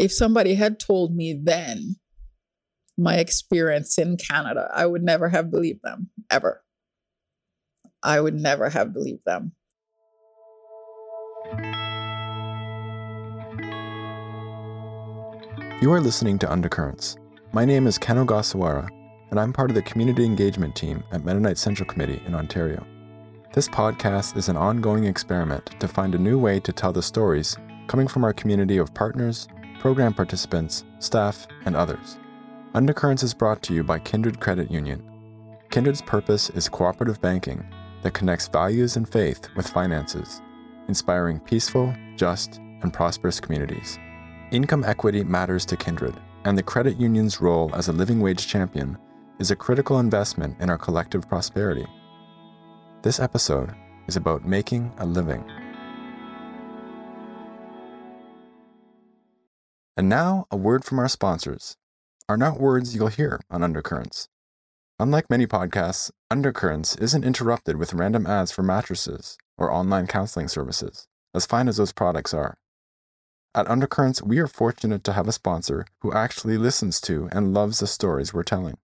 If somebody had told me then my experience in Canada, I would never have believed them, ever. I would never have believed them. You are listening to Undercurrents. My name is Ken Ogasawara, and I'm part of the community engagement team at Mennonite Central Committee in Ontario. This podcast is an ongoing experiment to find a new way to tell the stories coming from our community of partners, program participants, staff, and others. Undercurrents is brought to you by Kindred Credit Union. Kindred's purpose is cooperative banking that connects values and faith with finances, inspiring peaceful, just, and prosperous communities. Income equity matters to Kindred, and the credit union's role as a living wage champion is a critical investment in our collective prosperity. This episode is about making a living. And now, a word from our sponsors are not words you'll hear on Undercurrents. Unlike many podcasts, Undercurrents isn't interrupted with random ads for mattresses or online counseling services, as fine as those products are. At Undercurrents, we are fortunate to have a sponsor who actually listens to and loves the stories we're telling.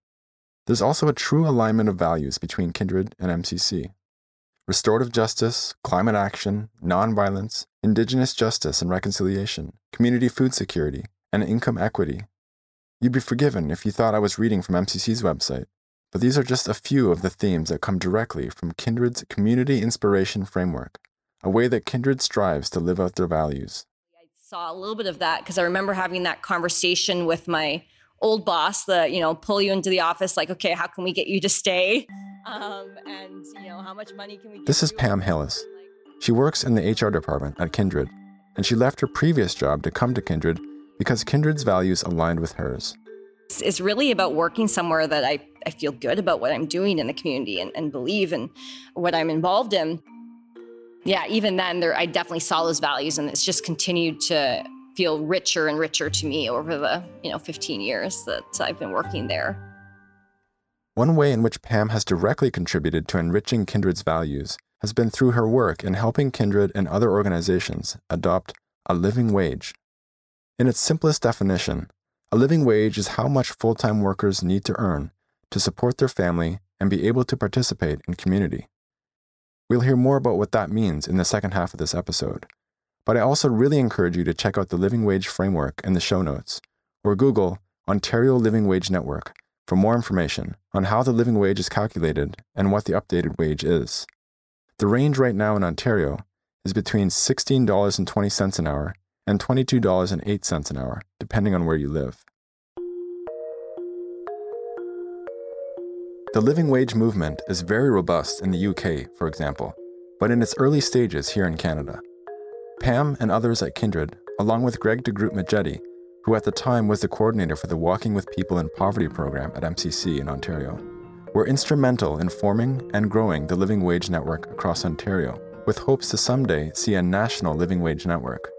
There's also a true alignment of values between Kindred and MCC. Restorative justice, climate action, nonviolence, Indigenous justice and reconciliation, community food security, and income equity You'd be forgiven if you thought I was reading from MCC's website, but these are just a few of the themes that come directly from Kindred's Community Inspiration Framework, a way that Kindred strives to live out their values. I saw a little bit of that because I remember having that conversation with my old boss, the, you know, pull you into the office, like, okay, how can we get you to stay? Um, and, you know, how much money can we This is Pam Hillis. She works in the HR department at Kindred, and she left her previous job to come to Kindred because Kindred's values aligned with hers. It's really about working somewhere that I, I feel good about what I'm doing in the community and, and believe in what I'm involved in. Yeah, even then, there I definitely saw those values, and it's just continued to feel richer and richer to me over the you know 15 years that I've been working there. One way in which Pam has directly contributed to enriching Kindred's values has been through her work in helping Kindred and other organizations adopt a living wage in its simplest definition, a living wage is how much full time workers need to earn to support their family and be able to participate in community. We'll hear more about what that means in the second half of this episode, but I also really encourage you to check out the Living Wage Framework in the show notes or Google Ontario Living Wage Network for more information on how the living wage is calculated and what the updated wage is. The range right now in Ontario is between $16.20 an hour and $22.08 an hour, depending on where you live. The living wage movement is very robust in the UK, for example, but in its early stages here in Canada. Pam and others at Kindred, along with Greg de Groot Maggetti, who at the time was the coordinator for the Walking with People in Poverty program at MCC in Ontario, were instrumental in forming and growing the Living Wage Network across Ontario, with hopes to someday see a national living wage network.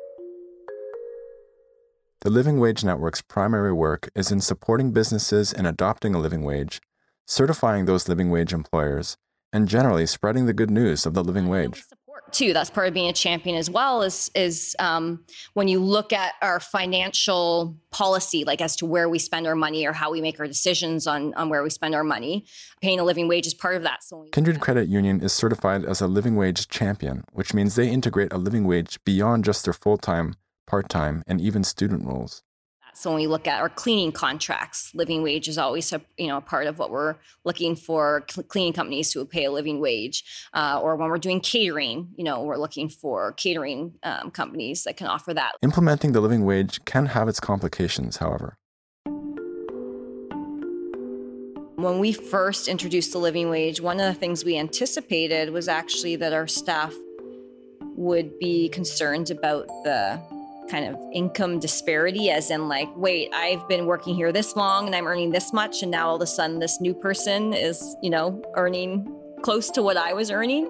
The Living Wage Network's primary work is in supporting businesses in adopting a living wage, certifying those living wage employers, and generally spreading the good news of the living wage. Too, that's part of being a champion as well. Is is um, when you look at our financial policy, like as to where we spend our money or how we make our decisions on on where we spend our money. Paying a living wage is part of that. So Kindred Credit Union is certified as a living wage champion, which means they integrate a living wage beyond just their full time part time, and even student roles. So when we look at our cleaning contracts, living wage is always a you know a part of what we're looking for cleaning companies who pay a living wage. Uh, or when we're doing catering, you know, we're looking for catering um, companies that can offer that. Implementing the living wage can have its complications, however. When we first introduced the living wage, one of the things we anticipated was actually that our staff would be concerned about the kind of income disparity, as in, like, wait, I've been working here this long and I'm earning this much. And now all of a sudden, this new person is, you know, earning close to what I was earning.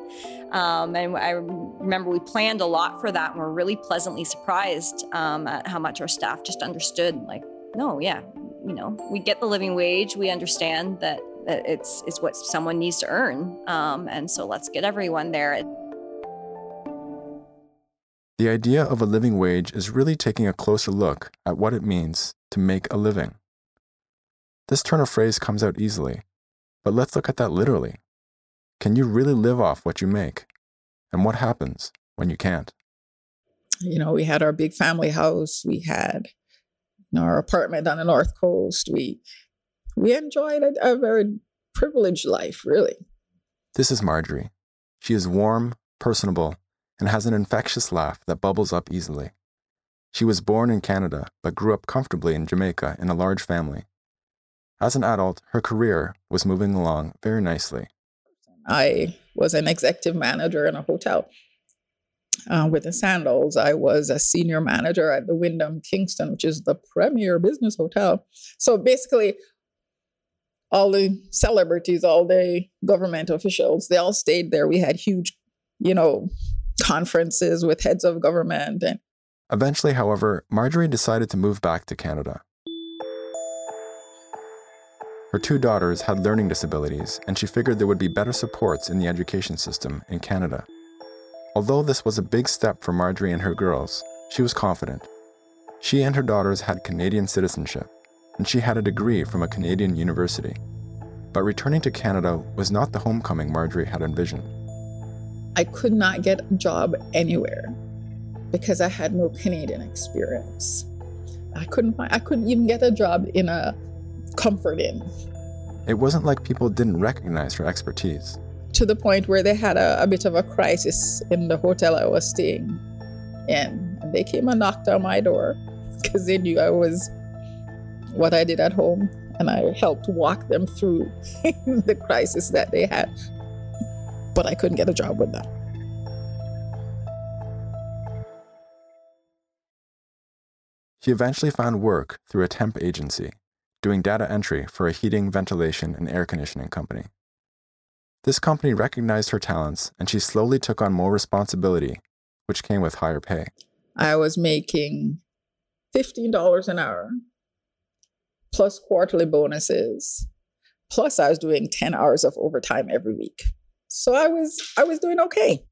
Um, and I remember we planned a lot for that and we're really pleasantly surprised um, at how much our staff just understood like, no, yeah, you know, we get the living wage. We understand that, it's, it's what someone needs to earn. Um, and so let's get everyone there. The idea of a living wage is really taking a closer look at what it means to make a living. This turn of phrase comes out easily, but let's look at that literally. Can you really live off what you make? And what happens when you can't? You know, we had our big family house, we had you know, our apartment on the North Coast. We we enjoyed a, a very privileged life, really. This is Marjorie. She is warm, personable, and has an infectious laugh that bubbles up easily. She was born in Canada, but grew up comfortably in Jamaica in a large family. As an adult, her career was moving along very nicely. I was an executive manager in a hotel uh, with the Sandals. I was a senior manager at the Wyndham Kingston, which is the premier business hotel. So basically, all the celebrities, all the government officials, they all stayed there. We had huge, you know, conferences with heads of government. And Eventually, however, Marjorie decided to move back to Canada. Her two daughters had learning disabilities, and she figured there would be better supports in the education system in Canada. Although this was a big step for Marjorie and her girls, she was confident. She and her daughters had Canadian citizenship, and she had a degree from a Canadian university. But returning to Canada was not the homecoming Marjorie had envisioned. I could not get a job anywhere because I had no Canadian experience. I couldn't find, I couldn't even get a job in a comfort inn. It wasn't like people didn't recognize her expertise. To the point where they had a, a bit of a crisis in the hotel I was staying in. And they came and knocked on my door because they knew I was what I did at home. And I helped walk them through the crisis that they had. But I couldn't get a job with them. She eventually found work through a temp agency, doing data entry for a heating, ventilation, and air conditioning company. This company recognized her talents and she slowly took on more responsibility, which came with higher pay. I was making $15 an hour plus quarterly bonuses. Plus I was doing 10 hours of overtime every week. So I was I was doing okay.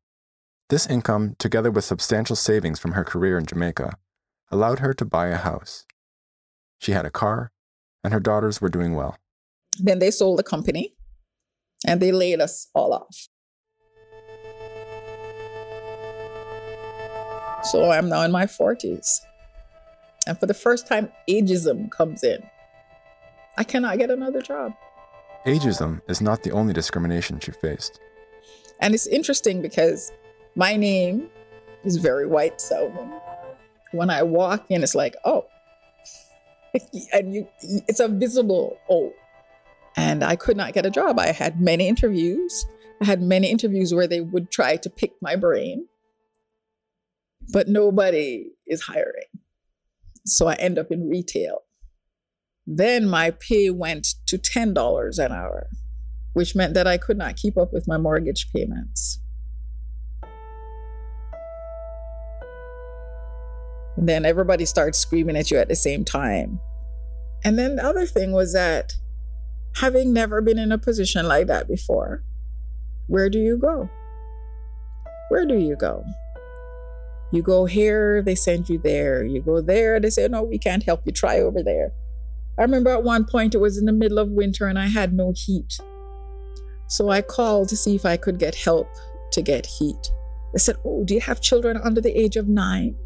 This income, together with substantial savings from her career in Jamaica, allowed her to buy a house. She had a car, and her daughters were doing well. Then they sold the company and they laid us all off. So I'm now in my 40s. And for the first time, ageism comes in. I cannot get another job. Ageism is not the only discrimination she faced. And it's interesting because my name is very white sounding. When I walk in, it's like, oh, and you, it's a visible oh. And I could not get a job. I had many interviews. I had many interviews where they would try to pick my brain, but nobody is hiring. So I end up in retail. Then my pay went to $10 an hour, which meant that I could not keep up with my mortgage payments. And then everybody starts screaming at you at the same time. And then the other thing was that having never been in a position like that before, where do you go? Where do you go? You go here, they send you there. You go there, they say, no, we can't help you. Try over there. I remember at one point it was in the middle of winter and I had no heat. So I called to see if I could get help to get heat. They said, Oh, do you have children under the age of nine?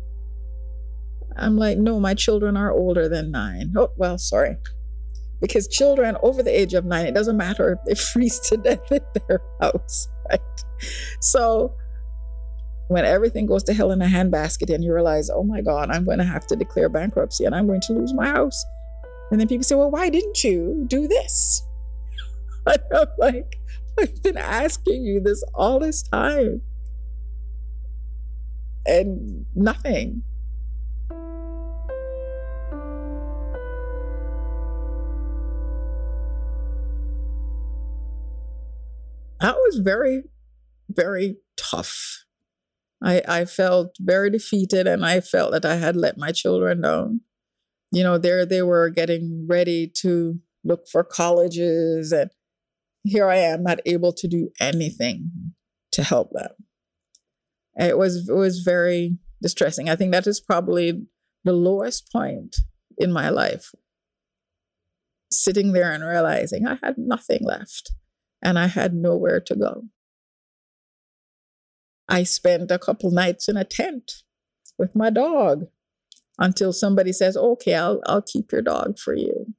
I'm like, no, my children are older than nine. Oh, well, sorry. Because children over the age of nine, it doesn't matter if they freeze to death in their house, right? So when everything goes to hell in a handbasket and you realize, oh my God, I'm going to have to declare bankruptcy and I'm going to lose my house. And then people say, well, why didn't you do this? And I'm like, I've been asking you this all this time. And nothing. that was very, very tough. I, I felt very defeated and I felt that I had let my children down. You know, there they were getting ready to look for colleges, and here I am not able to do anything to help them. it was it was very distressing. I think that is probably the lowest point in my life. Sitting there and realizing I had nothing left and I had nowhere to go. I spent a couple nights in a tent with my dog until somebody says, okay, I'll, I'll keep your dog for you.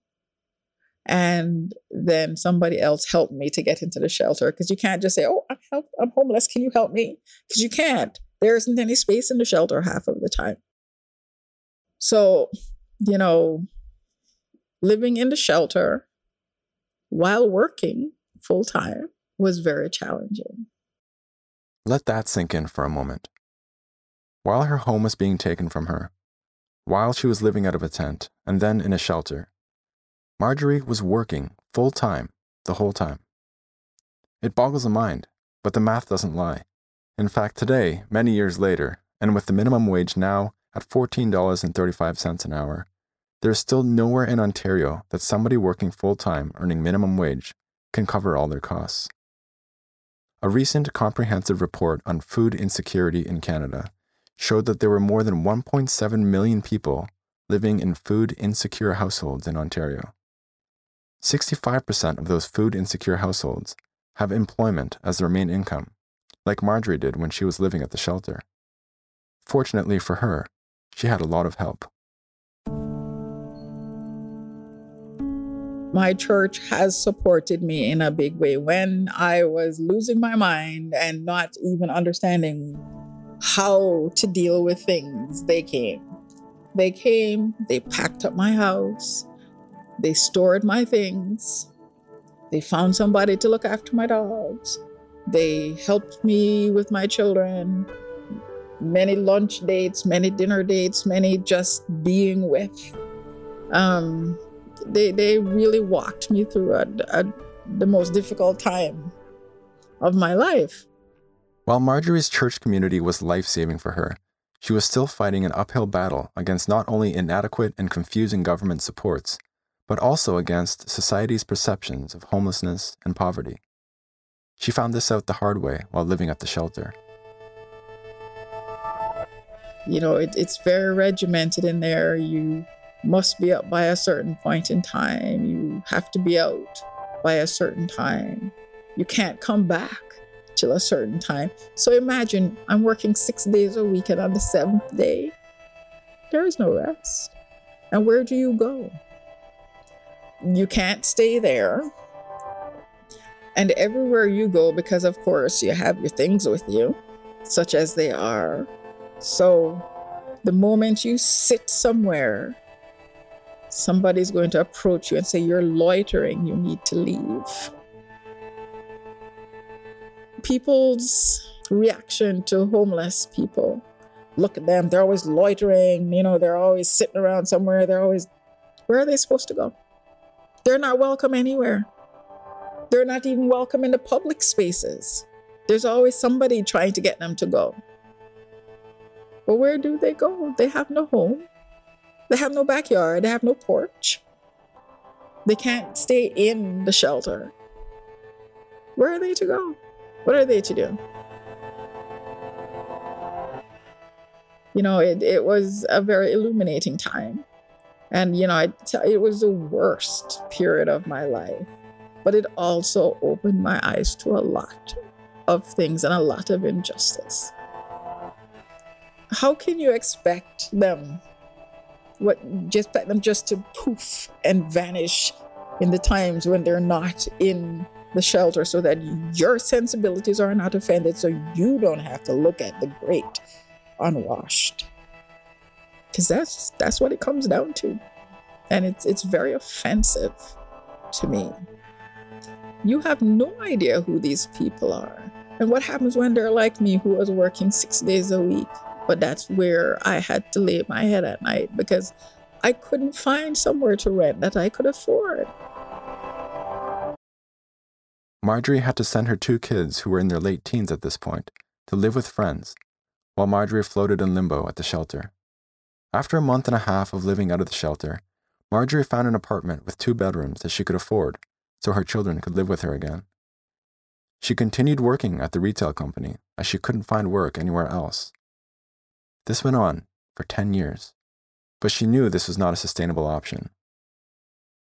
And then somebody else helped me to get into the shelter because you can't just say, oh, I'm, help, I'm homeless. Can you help me? Because you can't. There isn't any space in the shelter half of the time. So, you know, living in the shelter while working full time was very challenging. Let that sink in for a moment. While her home was being taken from her, while she was living out of a tent and then in a shelter, Marjorie was working full time the whole time. It boggles the mind, but the math doesn't lie. In fact, today, many years later, and with the minimum wage now at $14.35 an hour, there is still nowhere in Ontario that somebody working full time earning minimum wage can cover all their costs. A recent comprehensive report on food insecurity in Canada showed that there were more than 1.7 million people living in food insecure households in Ontario. 65% of those food insecure households have employment as their main income, like Marjorie did when she was living at the shelter. Fortunately for her, she had a lot of help. My church has supported me in a big way. When I was losing my mind and not even understanding how to deal with things, they came. They came, they packed up my house, they stored my things, they found somebody to look after my dogs, they helped me with my children, many lunch dates, many dinner dates, many just being with. Um, they, they really walked me through a, a, the most difficult time of my life. While Marjorie's church community was life saving for her, she was still fighting an uphill battle against not only inadequate and confusing government supports, but also against society's perceptions of homelessness and poverty. She found this out the hard way while living at the shelter. You know, it, it's very regimented in there. You must be up by a certain point in time. You have to be out by a certain time. You can't come back till a certain time. So imagine I'm working six days a week, and on the seventh day, there is no rest. And where do you go? You can't stay there. And everywhere you go, because of course you have your things with you, such as they are. So the moment you sit somewhere somebody's going to approach you and say, You're loitering, you need to leave. People's reaction to homeless people look at them, they're always loitering, you know, they're always sitting around somewhere, they're always, where are they supposed to go? They're not welcome anywhere. They're not even welcome in the public spaces. There's always somebody trying to get them to go. But where do they go? They have no home. They have no backyard, they have no porch. They can't stay in the shelter. Where are they to go? What are they to do? You know, it, it was a very illuminating time. And, you know, I you, it was the worst period of my life. But it also opened my eyes to a lot of things and a lot of injustice. How can you expect them what just expect them just to poof and vanish in the times when they're not in the shelter so that your sensibilities are not offended so you don't have to look at the great unwashed. Because that's that's what it comes down to. And it's it's very offensive to me. You have no idea who these people are. And what happens when they're like me who was working six days a week? But that's where I had to lay my head at night because I couldn't find somewhere to rent that I could afford. Marjorie had to send her two kids, who were in their late teens at this point, to live with friends, while Marjorie floated in limbo at the shelter. After a month and a half of living out of the shelter, Marjorie found an apartment with two bedrooms that she could afford so her children could live with her again. She continued working at the retail company as she couldn't find work anywhere else. This went on for 10 years, but she knew this was not a sustainable option.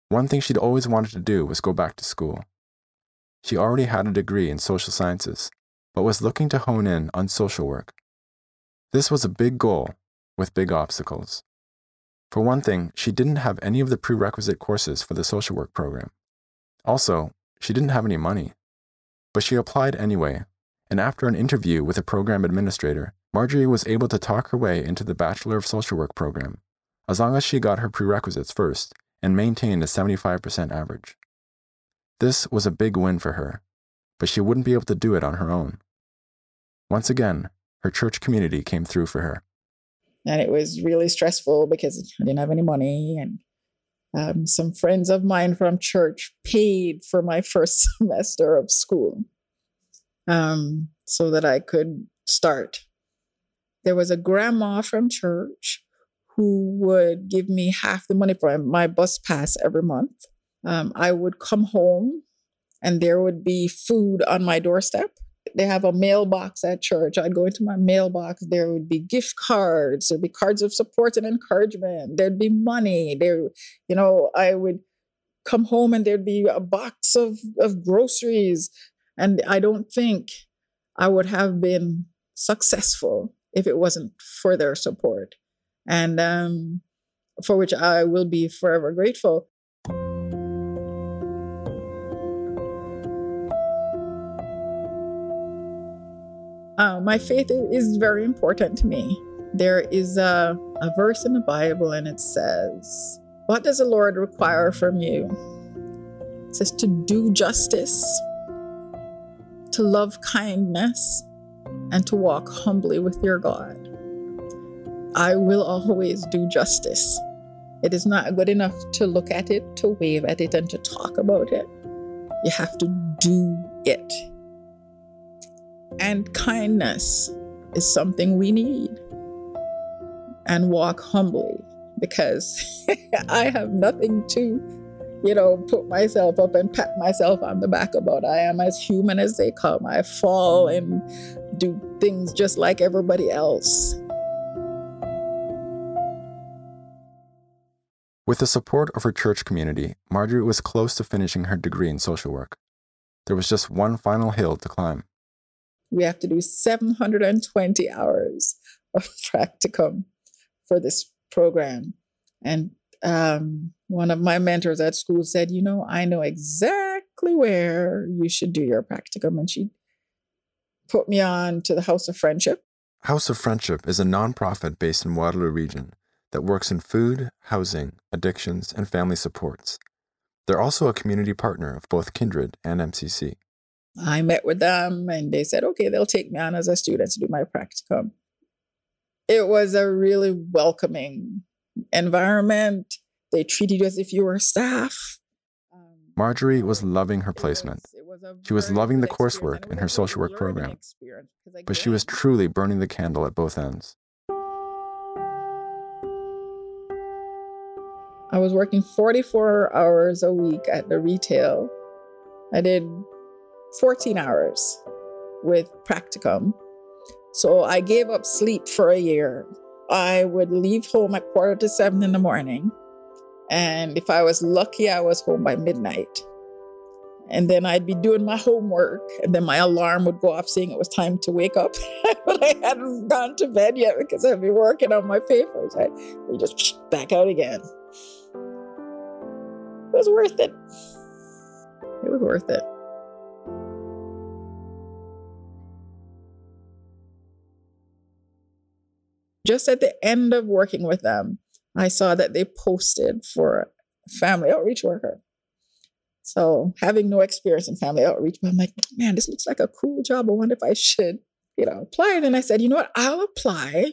One thing she'd always wanted to do was go back to school. She already had a degree in social sciences, but was looking to hone in on social work. This was a big goal with big obstacles. For one thing, she didn't have any of the prerequisite courses for the social work program. Also, she didn't have any money. But she applied anyway, and after an interview with a program administrator, Marjorie was able to talk her way into the Bachelor of Social Work program, as long as she got her prerequisites first and maintained a 75% average. This was a big win for her, but she wouldn't be able to do it on her own. Once again, her church community came through for her. And it was really stressful because I didn't have any money. And um, some friends of mine from church paid for my first semester of school um, so that I could start. There was a grandma from church who would give me half the money for my bus pass every month. Um, I would come home and there would be food on my doorstep. They have a mailbox at church. I'd go into my mailbox. There would be gift cards. There'd be cards of support and encouragement. There'd be money. There, you know, I would come home and there'd be a box of, of groceries. And I don't think I would have been successful if it wasn't for their support. And um, for which I will be forever grateful. Uh, my faith is very important to me. There is a, a verse in the Bible, and it says, What does the Lord require from you? It says to do justice, to love kindness, and to walk humbly with your God. I will always do justice. It is not good enough to look at it, to wave at it, and to talk about it. You have to do it. And kindness is something we need. And walk humbly because I have nothing to, you know, put myself up and pat myself on the back about. I am as human as they come. I fall and do things just like everybody else. With the support of her church community, Marjorie was close to finishing her degree in social work. There was just one final hill to climb we have to do 720 hours of practicum for this program. And um, one of my mentors at school said, You know, I know exactly where you should do your practicum. And she put me on to the House of Friendship. House of Friendship is a nonprofit based in Waterloo Region that works in food, housing, addictions, and family supports. They're also a community partner of both Kindred and MCC. I met with them and they said, okay, they'll take me on as a student to do my practicum. It was a really welcoming environment. They treated you as if you were staff. Um, Marjorie was loving her placement. she was loving the coursework in her social work program, but she was truly burning the candle at both ends. I was working 44 hours a week at the retail. I did 14 hours with practicum. So I gave up sleep for a year. I would leave home at quarter to seven in the morning. And if I was lucky, I was home by midnight. And then I'd be doing my homework, and then my alarm would go off saying it was time to wake up. but I hadn't gone to bed yet because I'd be working on my papers. I'd be just back out again. It was worth it. It was worth it. Just at the end of working with them, I saw that they posted for family outreach worker. So having no experience in family outreach, but I'm like, man, this looks like a cool job. I wonder if I should, you know, apply. And then I said, you know what, I'll apply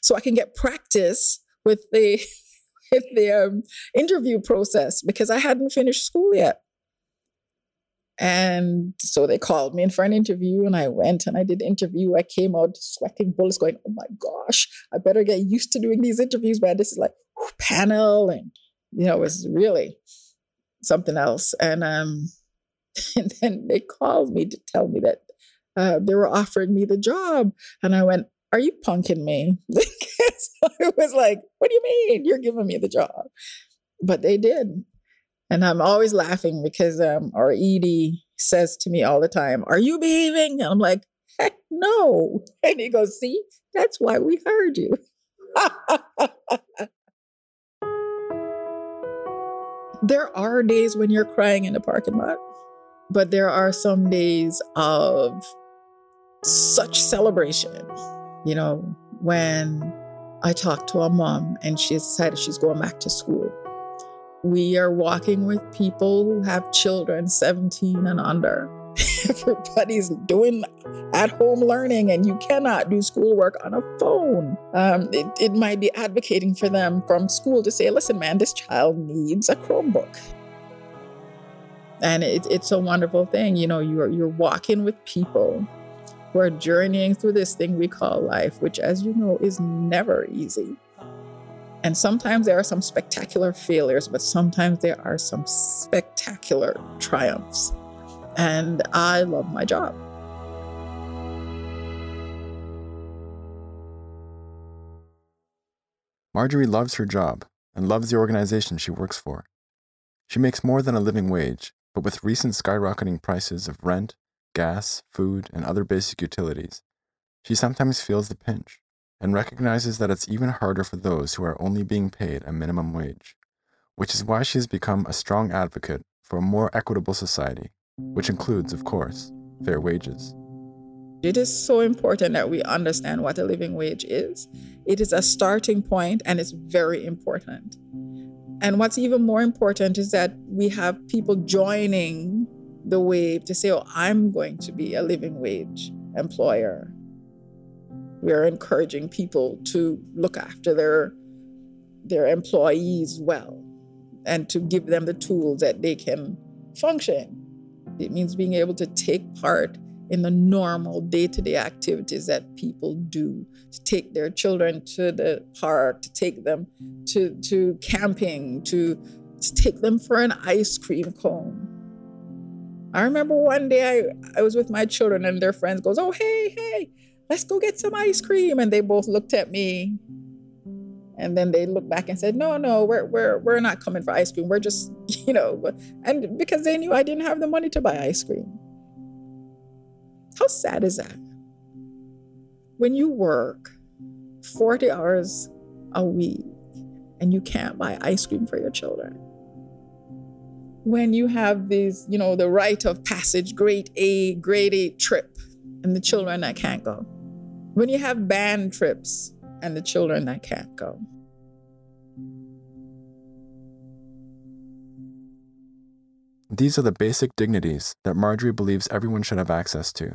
so I can get practice with the with the um, interview process because I hadn't finished school yet. And so they called me in for an interview, and I went and I did interview. I came out sweating bullets, going, "Oh my gosh, I better get used to doing these interviews." Man, this is like whew, panel, and you know, it was really something else. And um, and then they called me to tell me that uh, they were offering me the job, and I went, Are you punking me? so it was like, What do you mean? You're giving me the job. But they did. And I'm always laughing because um, our ED says to me all the time, Are you behaving? And I'm like, Heck no. And he goes, See, that's why we hired you. there are days when you're crying in the parking lot, but there are some days of such celebration. You know, when I talked to a mom and she decided she's going back to school. We are walking with people who have children 17 and under. Everybody's doing at home learning, and you cannot do schoolwork on a phone. Um, it, it might be advocating for them from school to say, listen, man, this child needs a Chromebook. And it, it's a wonderful thing. You know, you're, you're walking with people who are journeying through this thing we call life, which, as you know, is never easy. And sometimes there are some spectacular failures, but sometimes there are some spectacular triumphs. And I love my job. Marjorie loves her job and loves the organization she works for. She makes more than a living wage, but with recent skyrocketing prices of rent, gas, food, and other basic utilities, she sometimes feels the pinch and recognizes that it's even harder for those who are only being paid a minimum wage, which is why she has become a strong advocate for a more equitable society, which includes, of course, fair wages. It is so important that we understand what a living wage is. It is a starting point and it's very important. And what's even more important is that we have people joining the wave to say, oh, I'm going to be a living wage employer. We are encouraging people to look after their, their employees well and to give them the tools that they can function. It means being able to take part in the normal day to day activities that people do to take their children to the park, to take them to, to camping, to, to take them for an ice cream cone. I remember one day I, I was with my children and their friends goes, Oh, hey, hey, let's go get some ice cream. And they both looked at me and then they looked back and said, No, no, we're we're we're not coming for ice cream. We're just, you know, and because they knew I didn't have the money to buy ice cream. How sad is that? When you work 40 hours a week and you can't buy ice cream for your children. When you have these, you know, the rite of passage, grade A, grade A trip, and the children that can't go. When you have band trips and the children that can't go. These are the basic dignities that Marjorie believes everyone should have access to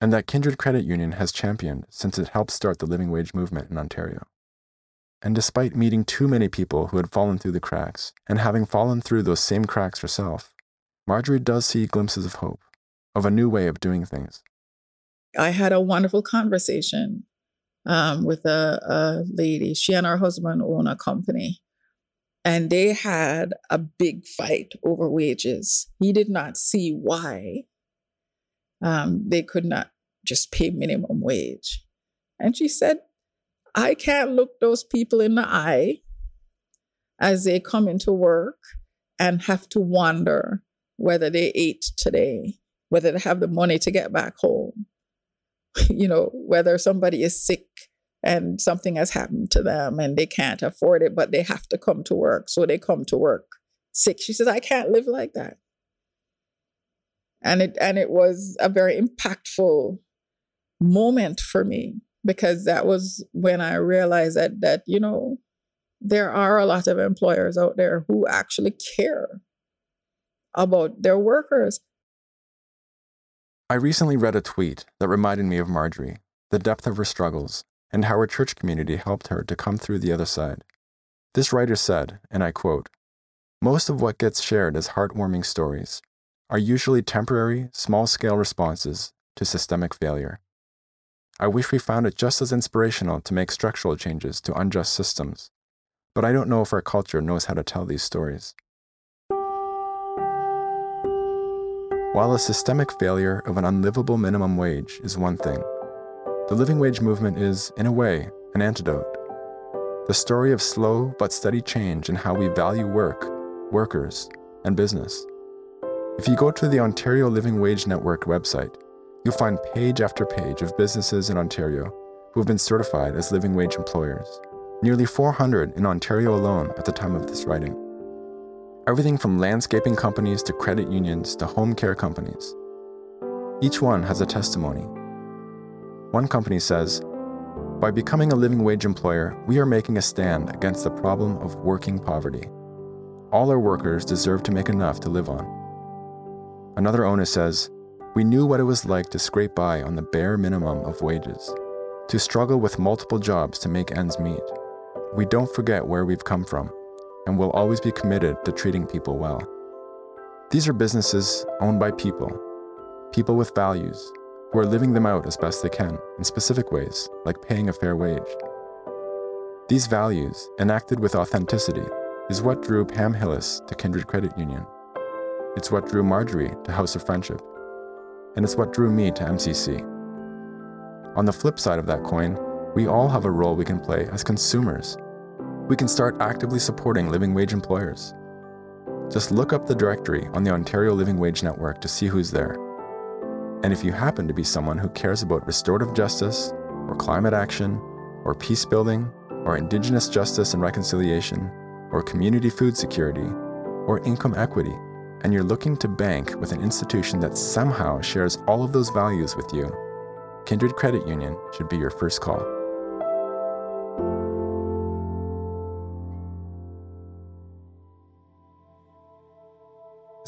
and that Kindred Credit Union has championed since it helped start the living wage movement in Ontario. And despite meeting too many people who had fallen through the cracks, and having fallen through those same cracks herself, Marjorie does see glimpses of hope, of a new way of doing things. I had a wonderful conversation um, with a, a lady. She and her husband own a company, and they had a big fight over wages. He did not see why um, they could not just pay minimum wage. And she said, I can't look those people in the eye as they come into work and have to wonder whether they ate today, whether they have the money to get back home, you know, whether somebody is sick and something has happened to them and they can't afford it, but they have to come to work. So they come to work sick. She says, I can't live like that and it and it was a very impactful moment for me because that was when I realized that that you know there are a lot of employers out there who actually care about their workers. I recently read a tweet that reminded me of Marjorie, the depth of her struggles, and how her church community helped her to come through the other side. This writer said, and I quote, Most of what gets shared as heartwarming stories are usually temporary, small scale responses to systemic failure. I wish we found it just as inspirational to make structural changes to unjust systems, but I don't know if our culture knows how to tell these stories. While a systemic failure of an unlivable minimum wage is one thing, the living wage movement is, in a way, an antidote. The story of slow but steady change in how we value work, workers, and business. If you go to the Ontario Living Wage Network website, you'll find page after page of businesses in Ontario who have been certified as living wage employers, nearly 400 in Ontario alone at the time of this writing. Everything from landscaping companies to credit unions to home care companies. Each one has a testimony. One company says, By becoming a living wage employer, we are making a stand against the problem of working poverty. All our workers deserve to make enough to live on. Another owner says, We knew what it was like to scrape by on the bare minimum of wages, to struggle with multiple jobs to make ends meet. We don't forget where we've come from, and will always be committed to treating people well. These are businesses owned by people, people with values, who are living them out as best they can in specific ways, like paying a fair wage. These values, enacted with authenticity, is what drew Pam Hillis to Kindred Credit Union it's what drew Marjorie to House of Friendship, and it's what drew me to MCC. On the flip side of that coin, we all have a role we can play as consumers. We can start actively supporting living wage employers. Just look up the directory on the Ontario Living Wage Network to see who's there. And if you happen to be someone who cares about restorative justice, or climate action, or peace building, or Indigenous justice and reconciliation, or community food security, or income equity, and you're looking to bank with an institution that somehow shares all of those values with you, Kindred Credit Union should be your first call.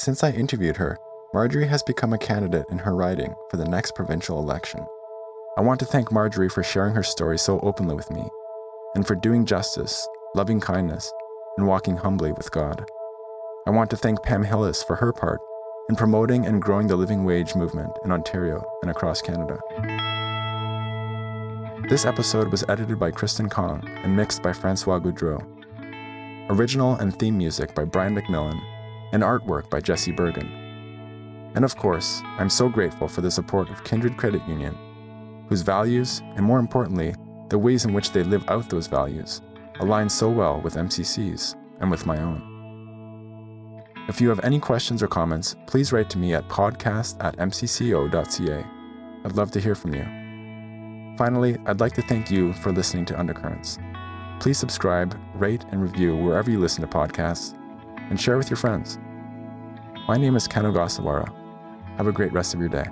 Since I interviewed her, Marjorie has become a candidate in her riding for the next provincial election. I want to thank Marjorie for sharing her story so openly with me, and for doing justice, loving kindness, and walking humbly with God. I want to thank Pam Hillis for her part in promoting and growing the living wage movement in Ontario and across Canada. This episode was edited by Kristen Kong and mixed by Francois Goudreau. Original and theme music by Brian McMillan, and artwork by Jesse Bergen. And of course, I'm so grateful for the support of Kindred Credit Union, whose values, and more importantly, the ways in which they live out those values, align so well with MCC's and with my own. If you have any questions or comments, please write to me at podcast at mcco.ca. I'd love to hear from you. Finally, I'd like to thank you for listening to Undercurrents. Please subscribe, rate, and review wherever you listen to podcasts, and share with your friends. My name is Ken Ogasawara. Have a great rest of your day.